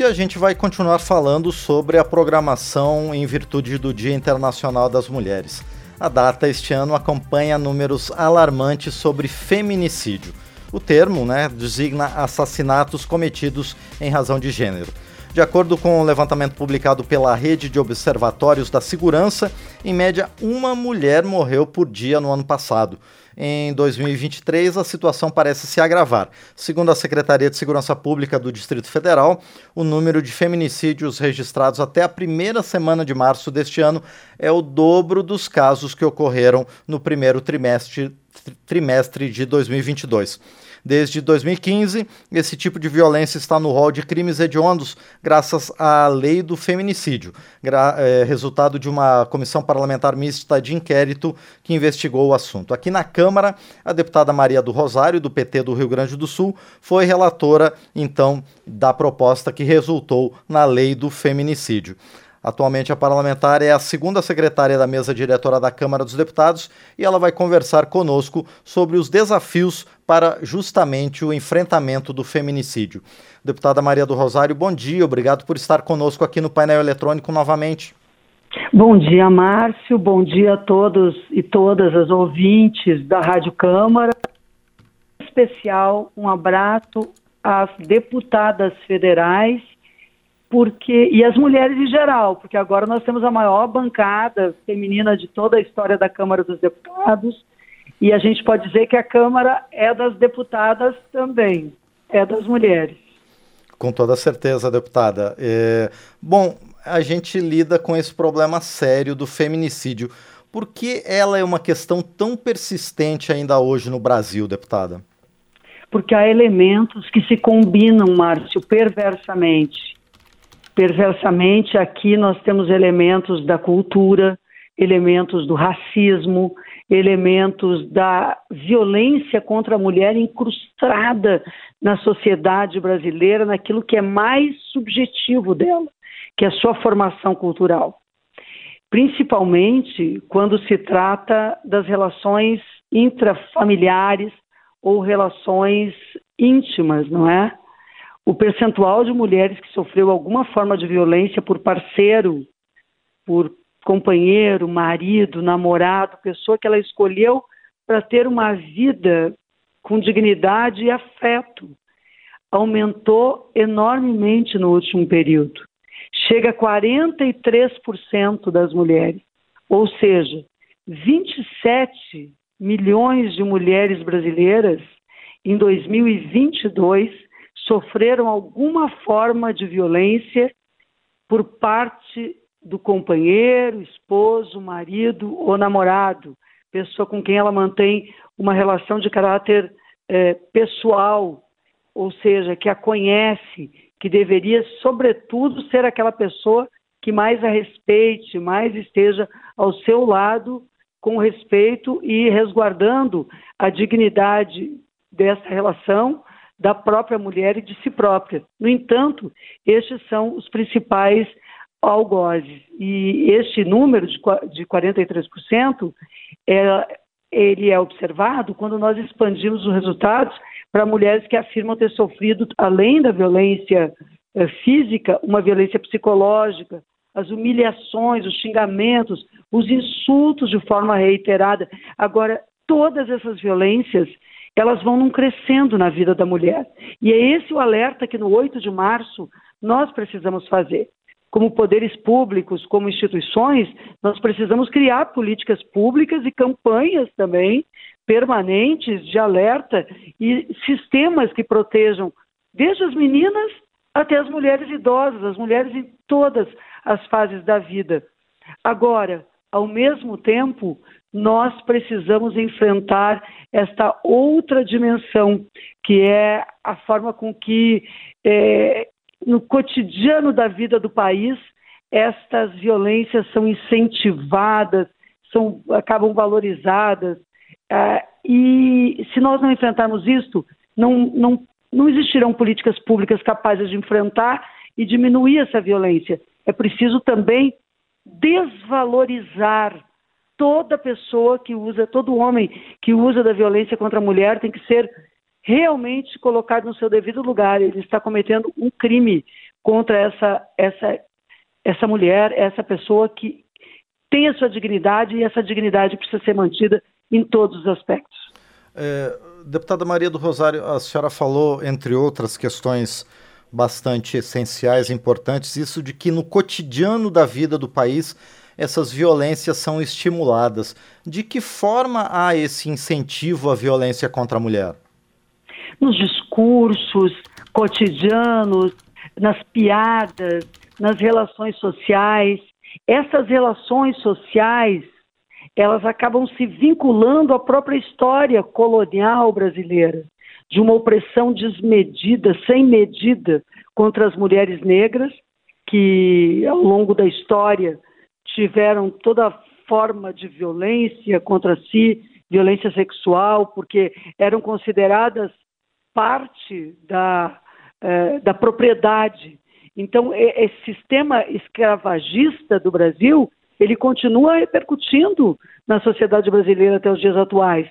E a gente vai continuar falando sobre a programação em virtude do Dia Internacional das Mulheres. A data este ano acompanha números alarmantes sobre feminicídio. O termo né, designa assassinatos cometidos em razão de gênero. De acordo com o um levantamento publicado pela Rede de Observatórios da Segurança, em média, uma mulher morreu por dia no ano passado. Em 2023, a situação parece se agravar. Segundo a Secretaria de Segurança Pública do Distrito Federal, o número de feminicídios registrados até a primeira semana de março deste ano é o dobro dos casos que ocorreram no primeiro trimestre, trimestre de 2022. Desde 2015, esse tipo de violência está no rol de crimes hediondos, graças à lei do feminicídio, é, resultado de uma comissão parlamentar mista de inquérito que investigou o assunto. Aqui na Câmara, a deputada Maria do Rosário, do PT do Rio Grande do Sul, foi relatora, então, da proposta que resultou na lei do feminicídio. Atualmente, a parlamentar é a segunda secretária da mesa diretora da Câmara dos Deputados e ela vai conversar conosco sobre os desafios para justamente o enfrentamento do feminicídio. Deputada Maria do Rosário, bom dia, obrigado por estar conosco aqui no painel eletrônico novamente. Bom dia, Márcio, bom dia a todos e todas as ouvintes da Rádio Câmara. Em especial, um abraço às deputadas federais porque e as mulheres em geral, porque agora nós temos a maior bancada feminina de toda a história da Câmara dos Deputados e a gente pode dizer que a Câmara é das deputadas também, é das mulheres. Com toda certeza, deputada. É, bom, a gente lida com esse problema sério do feminicídio. Por que ela é uma questão tão persistente ainda hoje no Brasil, deputada? Porque há elementos que se combinam, Márcio, perversamente perversamente aqui nós temos elementos da cultura, elementos do racismo, elementos da violência contra a mulher incrustada na sociedade brasileira, naquilo que é mais subjetivo dela, que é a sua formação cultural. Principalmente quando se trata das relações intrafamiliares ou relações íntimas, não é? O percentual de mulheres que sofreu alguma forma de violência por parceiro, por companheiro, marido, namorado, pessoa que ela escolheu para ter uma vida com dignidade e afeto, aumentou enormemente no último período. Chega a 43% das mulheres, ou seja, 27 milhões de mulheres brasileiras em 2022 sofreram alguma forma de violência por parte do companheiro, esposo, marido ou namorado, pessoa com quem ela mantém uma relação de caráter é, pessoal, ou seja, que a conhece, que deveria, sobretudo, ser aquela pessoa que mais a respeite, mais esteja ao seu lado com respeito e resguardando a dignidade dessa relação da própria mulher e de si própria. No entanto, estes são os principais algozes. E este número de, de 43% é, ele é observado quando nós expandimos os resultados para mulheres que afirmam ter sofrido, além da violência é, física, uma violência psicológica, as humilhações, os xingamentos, os insultos de forma reiterada. Agora, todas essas violências elas vão num crescendo na vida da mulher. E é esse o alerta que no 8 de março nós precisamos fazer. Como poderes públicos, como instituições, nós precisamos criar políticas públicas e campanhas também permanentes de alerta e sistemas que protejam desde as meninas até as mulheres idosas, as mulheres em todas as fases da vida. Agora, ao mesmo tempo, nós precisamos enfrentar esta outra dimensão, que é a forma com que, é, no cotidiano da vida do país, estas violências são incentivadas, são, acabam valorizadas. É, e se nós não enfrentarmos isto, não, não, não existirão políticas públicas capazes de enfrentar e diminuir essa violência. É preciso também desvalorizar toda pessoa que usa, todo homem que usa da violência contra a mulher tem que ser realmente colocado no seu devido lugar. Ele está cometendo um crime, contra essa, essa, essa mulher, essa pessoa que tem a sua dignidade e essa dignidade precisa ser mantida em todos os aspectos. É, deputada Maria do Rosário, a senhora falou, entre outras questões bastante essenciais, importantes, isso de que no cotidiano da vida do país essas violências são estimuladas. De que forma há esse incentivo à violência contra a mulher? Nos discursos cotidianos, nas piadas, nas relações sociais. Essas relações sociais, elas acabam se vinculando à própria história colonial brasileira, de uma opressão desmedida, sem medida, contra as mulheres negras, que ao longo da história tiveram toda forma de violência contra si, violência sexual, porque eram consideradas parte da, eh, da propriedade. Então, esse sistema escravagista do Brasil, ele continua repercutindo na sociedade brasileira até os dias atuais.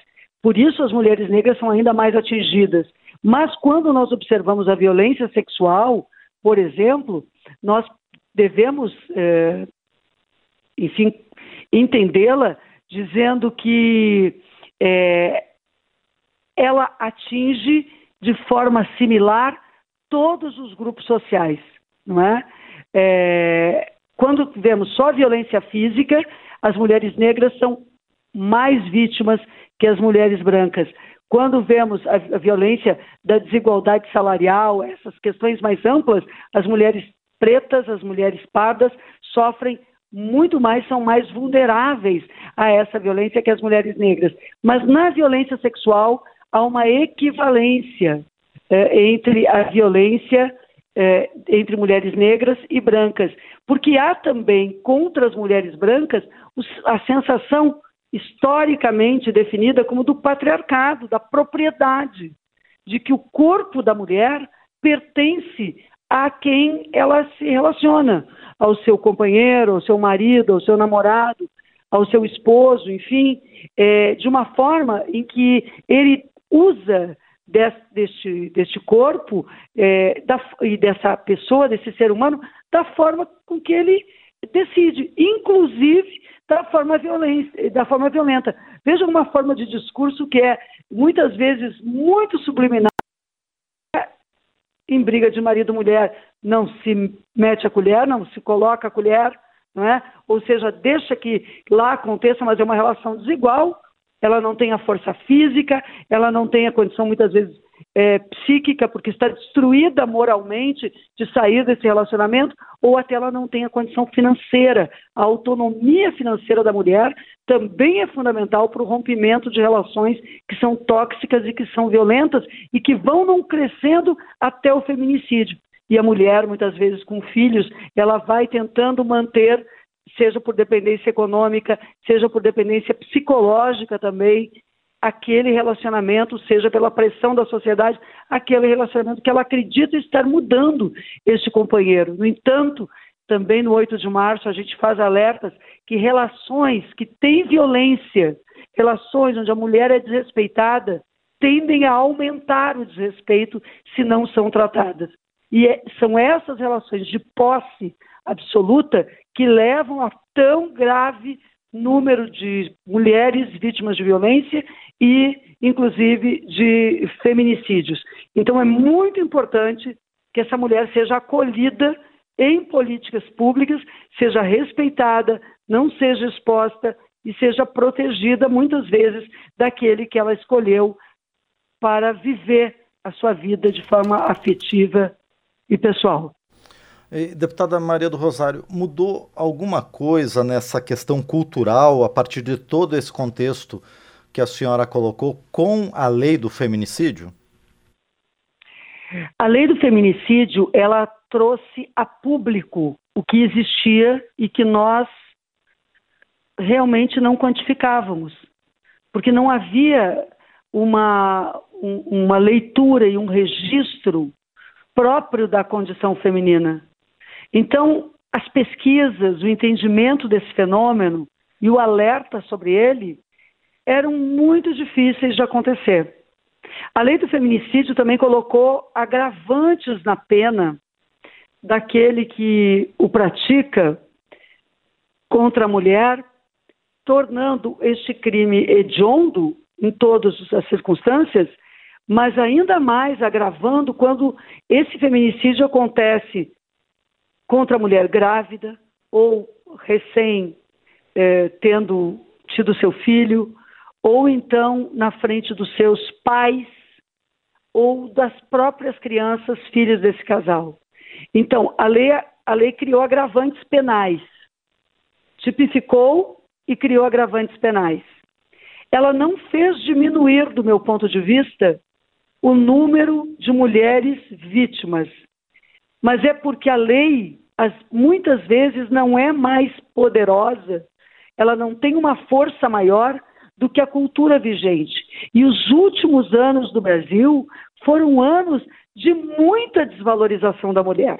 Por isso, as mulheres negras são ainda mais atingidas. Mas quando nós observamos a violência sexual, por exemplo, nós devemos eh, enfim, entendê-la dizendo que é, ela atinge de forma similar todos os grupos sociais, não é? é? Quando vemos só violência física, as mulheres negras são mais vítimas que as mulheres brancas. Quando vemos a, violência da desigualdade salarial, essas questões mais amplas, as mulheres pretas, as mulheres pardas sofrem muito mais são mais vulneráveis a essa violência que as mulheres negras. Mas na violência sexual há uma equivalência é, entre a violência é, entre mulheres negras e brancas, porque há também contra as mulheres brancas a sensação historicamente definida como do patriarcado, da propriedade, de que o corpo da mulher pertence a quem ela se relaciona ao seu companheiro, ao seu marido, ao seu namorado, ao seu esposo, enfim, é, de uma forma em que ele usa deste, deste corpo é, da, e dessa pessoa, desse ser humano, da forma com que ele decide, inclusive da forma, da forma violenta. Veja uma forma de discurso que é muitas vezes muito subliminar em briga de marido e mulher não se mete a colher, não se coloca a colher, não é? Ou seja, deixa que lá aconteça, mas é uma relação desigual, ela não tem a força física, ela não tem a condição muitas vezes é, psíquica, porque está destruída moralmente de sair desse relacionamento, ou até ela não tem a condição financeira. A autonomia financeira da mulher também é fundamental para o rompimento de relações que são tóxicas e que são violentas e que vão não crescendo até o feminicídio. E a mulher, muitas vezes com filhos, ela vai tentando manter seja por dependência econômica, seja por dependência psicológica também, aquele relacionamento, seja pela pressão da sociedade, aquele relacionamento que ela acredita estar mudando este companheiro. No entanto, também no 8 de março a gente faz alertas que relações que têm violência, relações onde a mulher é desrespeitada, tendem a aumentar o desrespeito se não são tratadas. E é, são essas relações de posse absoluta que levam a tão grave número de mulheres vítimas de violência e, inclusive, de feminicídios. Então, é muito importante que essa mulher seja acolhida em políticas públicas, seja respeitada, não seja exposta e seja protegida, muitas vezes, daquele que ela escolheu para viver a sua vida de forma afetiva e pessoal. Deputada Maria do Rosário, mudou alguma coisa nessa questão cultural a partir de todo esse contexto que a senhora colocou com a lei do feminicídio? A lei do feminicídio, ela trouxe a público o que existia e que nós realmente não quantificávamos, porque não havia uma, um, uma leitura e um registro próprio da condição feminina. Então, as pesquisas, o entendimento desse fenômeno e o alerta sobre ele eram muito difíceis de acontecer. A lei do feminicídio também colocou agravantes na pena daquele que o pratica contra a mulher, tornando este crime hediondo em todas as circunstâncias, mas ainda mais agravando quando esse feminicídio acontece contra a mulher grávida ou recém eh, tendo tido seu filho, ou então na frente dos seus pais ou das próprias crianças, filhas desse casal. Então, a lei, a lei criou agravantes penais, tipificou e criou agravantes penais. Ela não fez diminuir, do meu ponto de vista, o número de mulheres vítimas, mas é porque a lei, as, muitas vezes, não é mais poderosa, ela não tem uma força maior do que a cultura vigente. E os últimos anos do Brasil foram anos de muita desvalorização da mulher.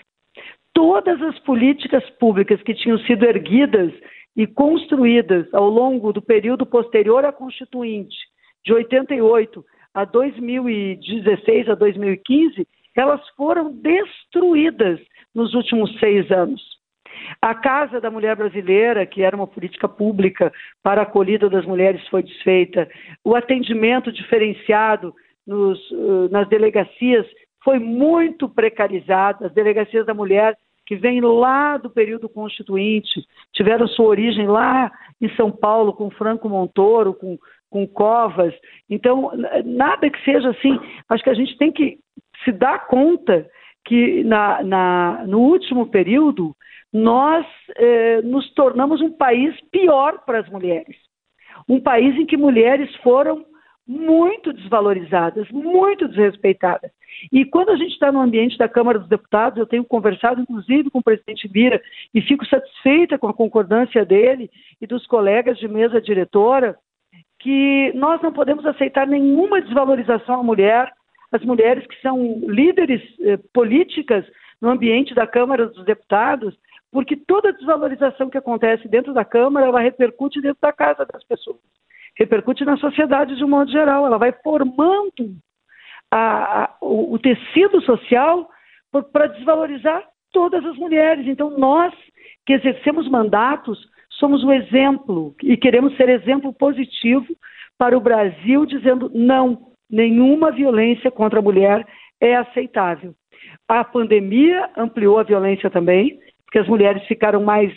Todas as políticas públicas que tinham sido erguidas e construídas ao longo do período posterior à Constituinte, de 88 a 2016 a 2015, elas foram destruídas nos últimos seis anos. A Casa da Mulher Brasileira, que era uma política pública para a acolhida das mulheres, foi desfeita. O atendimento diferenciado nos, uh, nas delegacias foi muito precarizado. As delegacias da mulher, que vêm lá do período constituinte, tiveram sua origem lá em São Paulo, com Franco Montoro, com, com Covas. Então, nada que seja assim. Acho que a gente tem que se dar conta que na, na, no último período nós eh, nos tornamos um país pior para as mulheres. Um país em que mulheres foram muito desvalorizadas, muito desrespeitadas. E quando a gente está no ambiente da Câmara dos Deputados, eu tenho conversado inclusive com o presidente Vira e fico satisfeita com a concordância dele e dos colegas de mesa diretora, que nós não podemos aceitar nenhuma desvalorização à mulher, as mulheres que são líderes eh, políticas no ambiente da Câmara dos Deputados, porque toda desvalorização que acontece dentro da Câmara, ela repercute dentro da casa das pessoas, repercute na sociedade de um modo geral, ela vai formando a, a, o, o tecido social para desvalorizar todas as mulheres. Então, nós que exercemos mandatos, somos o exemplo e queremos ser exemplo positivo para o Brasil, dizendo não, nenhuma violência contra a mulher é aceitável. A pandemia ampliou a violência também, porque as mulheres ficaram mais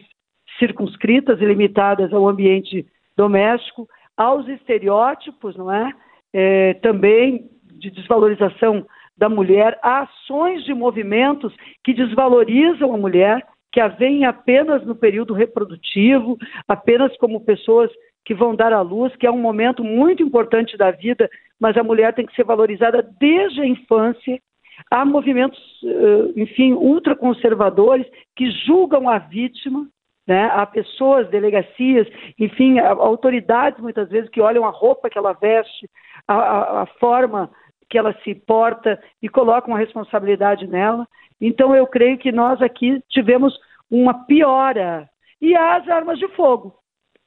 circunscritas e limitadas ao ambiente doméstico, aos estereótipos, não é? é também de desvalorização da mulher, a ações de movimentos que desvalorizam a mulher, que a veem apenas no período reprodutivo, apenas como pessoas que vão dar à luz, que é um momento muito importante da vida, mas a mulher tem que ser valorizada desde a infância Há movimentos, eh, enfim, ultraconservadores que julgam a vítima, né? há pessoas, delegacias, enfim, autoridades muitas vezes que olham a roupa que ela veste, a, a, a forma que ela se porta e colocam a responsabilidade nela. Então, eu creio que nós aqui tivemos uma piora. E as armas de fogo.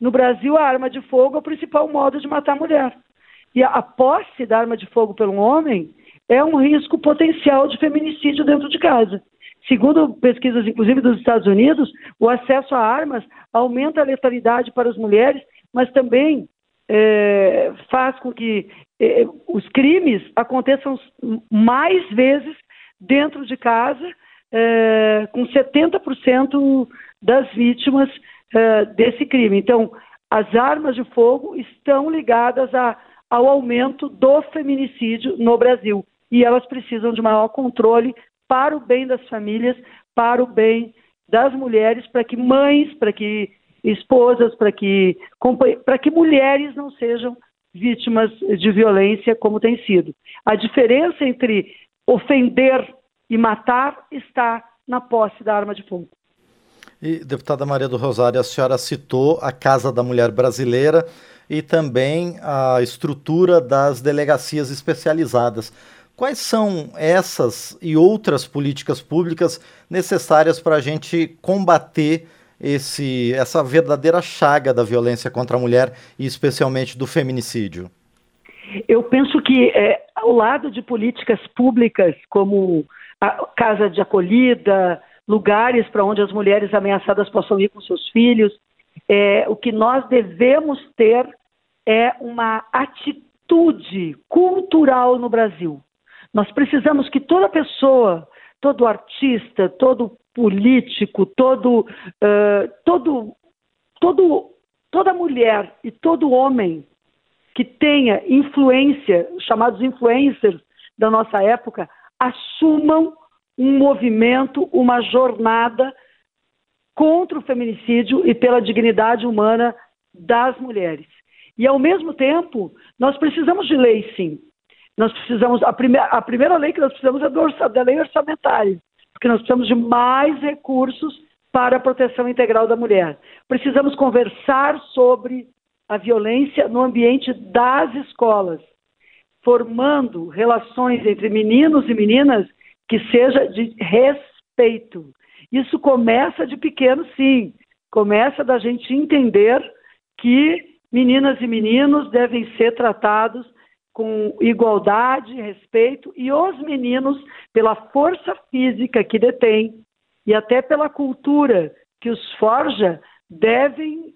No Brasil, a arma de fogo é o principal modo de matar a mulher. E a, posse da arma de fogo pelo homem é um risco potencial de feminicídio dentro de casa. Segundo pesquisas, inclusive dos Estados Unidos, o acesso a armas aumenta a letalidade para as mulheres, mas também é, faz com que é, os crimes aconteçam mais vezes dentro de casa, é, com 70% das vítimas desse crime. Então, as armas de fogo estão ligadas a, ao aumento do feminicídio no Brasil e elas precisam de maior controle para o bem das famílias, para o bem das mulheres, para que mães, para que esposas, para que, para que mulheres não sejam vítimas de violência como tem sido. A diferença entre ofender e matar está na posse da arma de fogo. E, deputada Maria do Rosário, a senhora citou a Casa da Mulher Brasileira e também a estrutura das delegacias especializadas. Quais são essas e outras políticas públicas necessárias para a gente combater esse, essa verdadeira chaga da violência contra a mulher e especialmente do feminicídio? Eu penso que é, ao lado de políticas públicas como a casa de acolhida, lugares para onde as mulheres ameaçadas possam ir com seus filhos. É, o que nós devemos ter é uma atitude cultural no Brasil. Nós precisamos que toda pessoa, todo artista, todo político, todo, uh, todo, todo, toda mulher e todo homem que tenha influência, chamados influencers da nossa época, assumam um movimento, uma jornada contra o feminicídio e pela dignidade humana das mulheres. E, ao mesmo tempo, nós precisamos de lei, sim. Nós precisamos, a, prime, a primeira lei que nós precisamos é do, da lei orçamentária, porque nós precisamos de mais recursos para a proteção integral da mulher. Precisamos conversar sobre a violência no ambiente das escolas, formando relações entre meninos e meninas que seja de respeito. Isso começa de pequeno, sim. Começa da gente entender que meninas e meninos devem ser tratados com igualdade, respeito, e os meninos, pela força física que detêm e até pela cultura que os forja, devem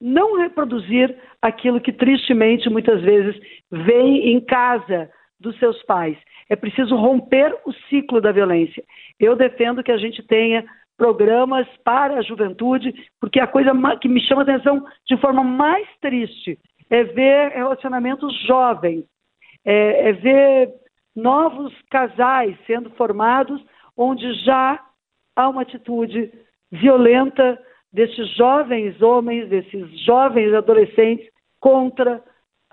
não reproduzir aquilo que tristemente muitas vezes vem em casa dos seus pais. É preciso romper o ciclo da violência. Eu defendo que a gente tenha programas para a juventude, porque a coisa que me chama atenção de forma mais triste é ver relacionamentos jovens, é, é ver novos casais sendo formados onde já há uma atitude violenta desses jovens homens, desses jovens adolescentes contra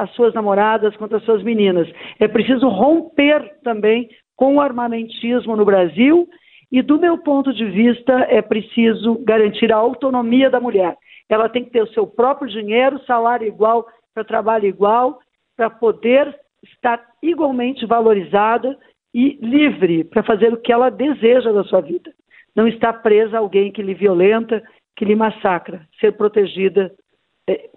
as suas namoradas, contra as suas meninas. É preciso romper também com o armamentismo no Brasil e, do meu ponto de vista, é preciso garantir a autonomia da mulher. Ela tem que ter o seu próprio dinheiro, salário igual para trabalho igual, para poder estar igualmente valorizada e livre para fazer o que ela deseja da sua vida. Não estar presa a alguém que lhe violenta, que lhe massacra, ser protegida,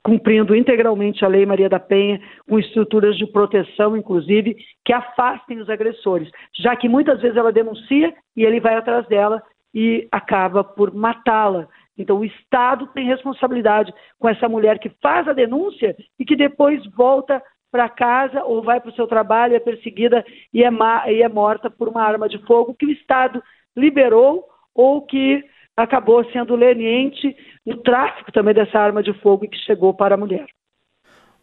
cumprindo integralmente a Lei Maria da Penha, com estruturas de proteção, inclusive, que afastem os agressores, já que muitas vezes ela denuncia e ele vai atrás dela e acaba por matá-la. Então, o Estado tem responsabilidade com essa mulher que faz a denúncia e que depois volta para casa ou vai para o seu trabalho, é perseguida e é, e é morta por uma arma de fogo que o Estado liberou ou que acabou sendo leniente no tráfico também dessa arma de fogo que chegou para a mulher.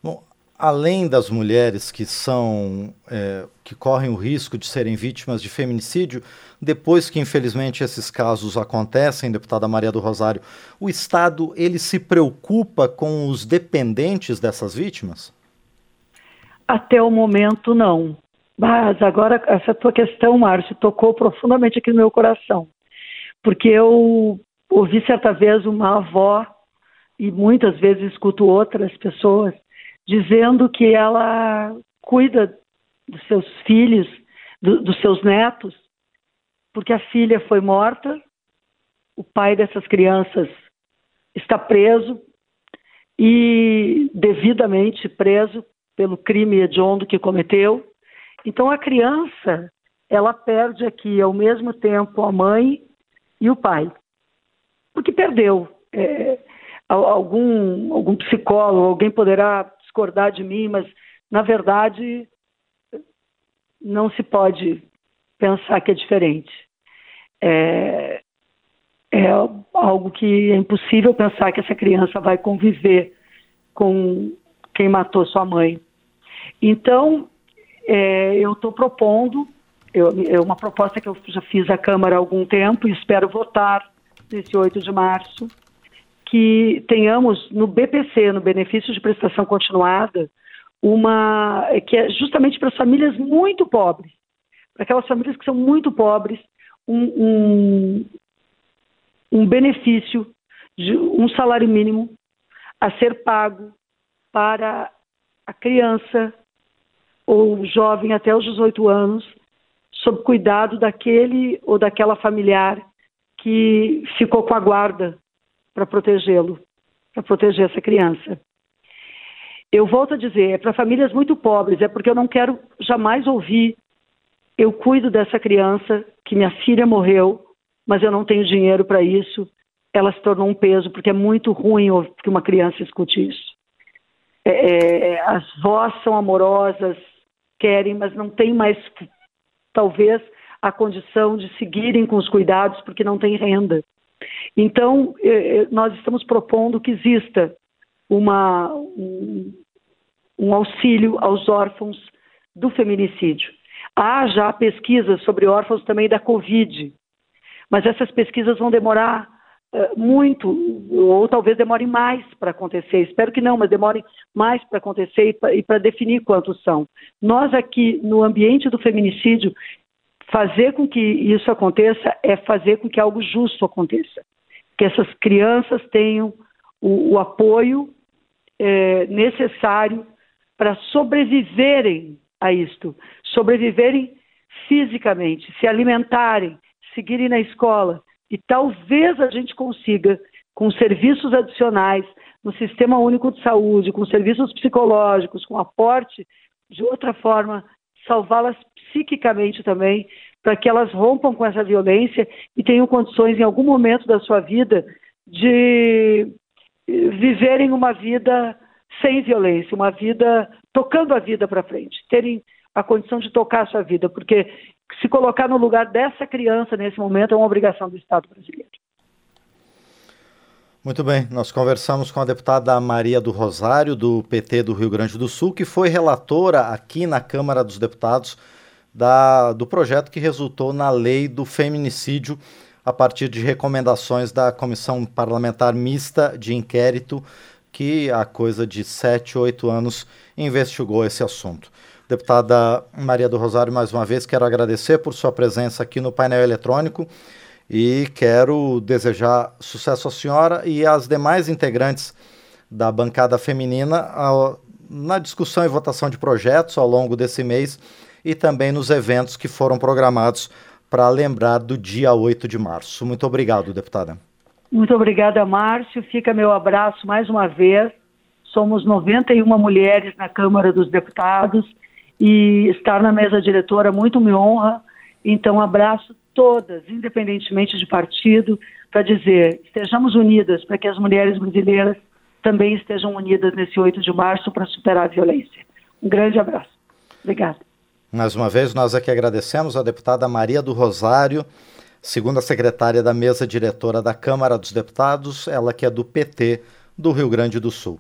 Bom, além das mulheres que são é, que correm o risco de serem vítimas de feminicídio, depois que infelizmente esses casos acontecem, deputada Maria do Rosário, o Estado ele se preocupa com os dependentes dessas vítimas? Até o momento não. Mas agora essa tua questão, Márcio, tocou profundamente aqui no meu coração porque eu ouvi certa vez uma avó, e muitas vezes escuto outras pessoas, dizendo que ela cuida dos seus filhos, do, dos seus netos, porque a filha foi morta, o pai dessas crianças está preso e devidamente preso pelo crime hediondo que cometeu. Então a criança, ela perde aqui ao mesmo tempo a mãe e o pai. Porque perdeu. É, algum, algum psicólogo, alguém poderá discordar de mim, mas, na verdade, não se pode pensar que é diferente. É, é algo que é impossível pensar que essa criança vai conviver com quem matou sua mãe. Então, é, eu estou propondo é uma proposta que eu já fiz à Câmara há algum tempo e espero votar nesse 8 de março, que tenhamos no BPC, no Benefício de Prestação Continuada, uma que é justamente para as famílias muito pobres, para aquelas famílias que são muito pobres, um, um, um benefício de um salário mínimo a ser pago para a criança ou jovem até os 18 anos sob cuidado daquele ou daquela familiar que ficou com a guarda para protegê-lo, para proteger essa criança. Eu volto a dizer, é para famílias muito pobres, é porque eu não quero jamais ouvir eu cuido dessa criança que minha filha morreu mas eu não tenho dinheiro para isso, ela se tornou um peso, porque é muito ruim que uma criança escute isso. É, é, as vós são amorosas, querem, mas não tem mais, talvez, a condição de seguirem com os cuidados porque não tem renda. Então, é, é nós estamos propondo que exista uma, um, um auxílio aos órfãos do feminicídio. Há já pesquisas sobre órfãos também da Covid, mas essas pesquisas vão demorar muito, ou talvez demorem mais para acontecer. Espero que não, mas demorem mais para acontecer e para definir quantos são. Nós aqui, no ambiente do feminicídio, fazer com que isso aconteça é fazer com que algo justo aconteça. Que essas crianças tenham o, o apoio é, necessário para sobreviverem a isto, sobreviverem fisicamente, se alimentarem, seguirem na escola. E talvez a gente consiga, com serviços adicionais no Sistema Único de Saúde, com serviços psicológicos, com aporte, de outra forma, salvá-las psiquicamente também, para que elas rompam com essa violência e tenham condições, em algum momento da sua vida, de viverem uma vida sem violência, uma vida tocando a vida para frente, terem a condição de tocar a sua vida, porque se colocar no lugar dessa criança nesse momento é uma obrigação do Estado brasileiro. Muito bem, nós conversamos com a deputada Maria do Rosário, do PT do Rio Grande do Sul, que foi relatora aqui na Câmara dos Deputados da, do projeto que resultou na lei do feminicídio, a partir de recomendações da Comissão Parlamentar Mista de Inquérito que há coisa de 7, 8 anos investigou esse assunto. Deputada Maria do Rosário, mais uma vez, quero agradecer por sua presença aqui no painel eletrônico e quero desejar sucesso à senhora e às demais integrantes da bancada feminina na discussão e votação de projetos ao longo desse mês e também nos eventos que foram programados para lembrar do dia 8 de março. Muito obrigado, deputada. Muito obrigada, Márcio. Fica meu abraço mais uma vez. Somos 91 mulheres na Câmara dos Deputados e estar na mesa diretora muito me honra. Então, abraço todas, independentemente de partido, para dizer: estejamos unidas para que as mulheres brasileiras também estejam unidas nesse 8 de março para superar a violência. Um grande abraço. Obrigada. Mais uma vez, nós aqui agradecemos a deputada Maria do Rosário. Segunda secretária da mesa diretora da Câmara dos Deputados, ela que é do PT do Rio Grande do Sul.